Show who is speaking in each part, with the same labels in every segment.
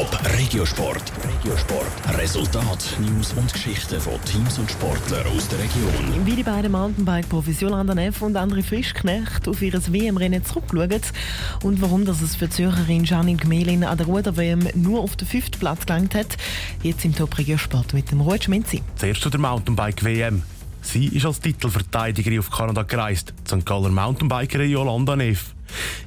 Speaker 1: Top Regiosport. Regiosport. Resultat, News und Geschichten von Teams und Sportlern aus der Region.
Speaker 2: Wie die beiden Mountainbike-Profis Jolanda Neff und André Frischknecht auf ihr WM-Rennen zurückschauen und warum das es für die Zürcherin Janine Gmelin an der Ruder-WM nur auf den fünften Platz gelangt hat, jetzt im Top Regiosport mit dem Ruud Schminzi.
Speaker 3: Zuerst zu der Mountainbike-WM. Sie ist als Titelverteidigerin auf Kanada gereist, die St. Galler Mountainbikerin Jolanda Neff.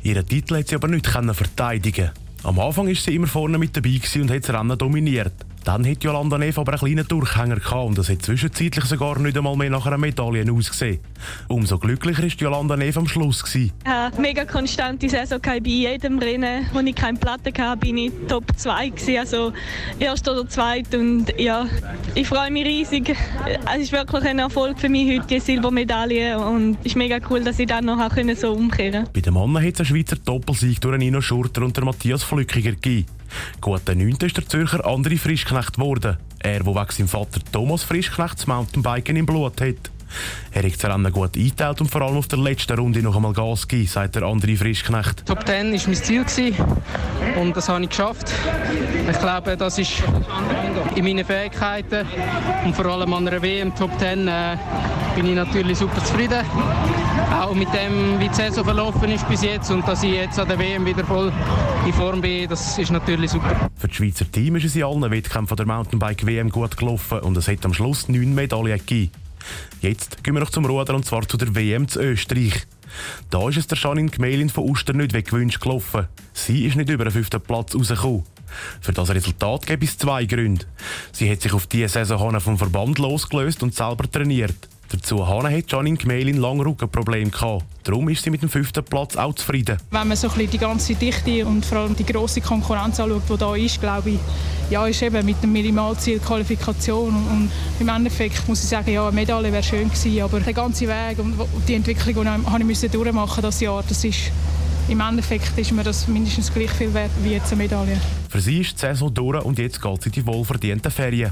Speaker 3: Ihren Titel hat sie aber nicht verteidigen Am Anfang war sie immer vorne mit dabei und hat das Rennen dominiert. Dann hat Jolanda Neff aber einen kleinen Durchhänger gehabt und es hat zwischenzeitlich sogar nicht einmal mehr nach einer Medaille ausgesehen. Umso glücklicher war Jolanda Neff am Schluss. Gewesen.
Speaker 4: Ja, mega konstante Saison bei jedem Rennen. Als ich keine Platte hatte, bin ich Top 2 gewesen, also erst oder zweit und ja, ich freue mich riesig. Es ist wirklich ein Erfolg für mich heute, die Silbermedaille und es ist mega cool, dass ich dann noch so umkehren
Speaker 3: Bei den Männern hat es einen Schweizer Doppelsieg durch Nino Schurter und Matthias Flückiger gegeben. Gut, der 9. ist der Zürcher André Frischknecht geworden. Er, der wegen seinem Vater Thomas Frischknecht das Mountainbiken im Blut hat. Er hat Rennen gut eingeteilt und vor allem auf der letzten Runde noch einmal Gas gegeben, sagt der André Frischknecht.
Speaker 5: Top 10 war mein Ziel und das habe ich geschafft. Ich glaube, das ist in meinen Fähigkeiten und vor allem an einer WM Top 10 äh, bin ich natürlich super zufrieden. Auch mit dem, wie die Saison verlaufen ist bis jetzt und dass ich jetzt an der WM wieder voll in Form bin, das ist natürlich super.
Speaker 3: Für das Schweizer Team ist es in allen Wettkämpfen der Mountainbike-WM gut gelaufen und es hat am Schluss neun Medaillen gegeben. Jetzt gehen wir noch zum Rudern und zwar zu der WM zu Österreich. Da ist es der Janine Gmelin von Uster nicht wie gewünscht gelaufen. Sie ist nicht über den fünften Platz rausgekommen. Für das Resultat gibt es zwei Gründe. Sie hat sich auf diese Saison vom Verband losgelöst und selber trainiert. Dazu hat Janine Gmelin lange Rückenprobleme gehabt. Darum ist sie mit dem fünften Platz auch zufrieden.
Speaker 6: Wenn man so ein bisschen die ganze Dichte und vor allem die grosse Konkurrenz anschaut, die da ist, glaube ich, ja, ist eben mit dem Minimalziel Qualifikation und im Endeffekt muss ich sagen, ja, eine Medaille wäre schön gewesen, aber der ganze Weg und die Entwicklung, die ich durchmachen das Jahr, das ist im Endeffekt ist mir das mindestens gleich viel wert wie jetzt eine Medaille.
Speaker 3: Für sie ist die Saison durch und jetzt geht sie die wohlverdienten Ferien.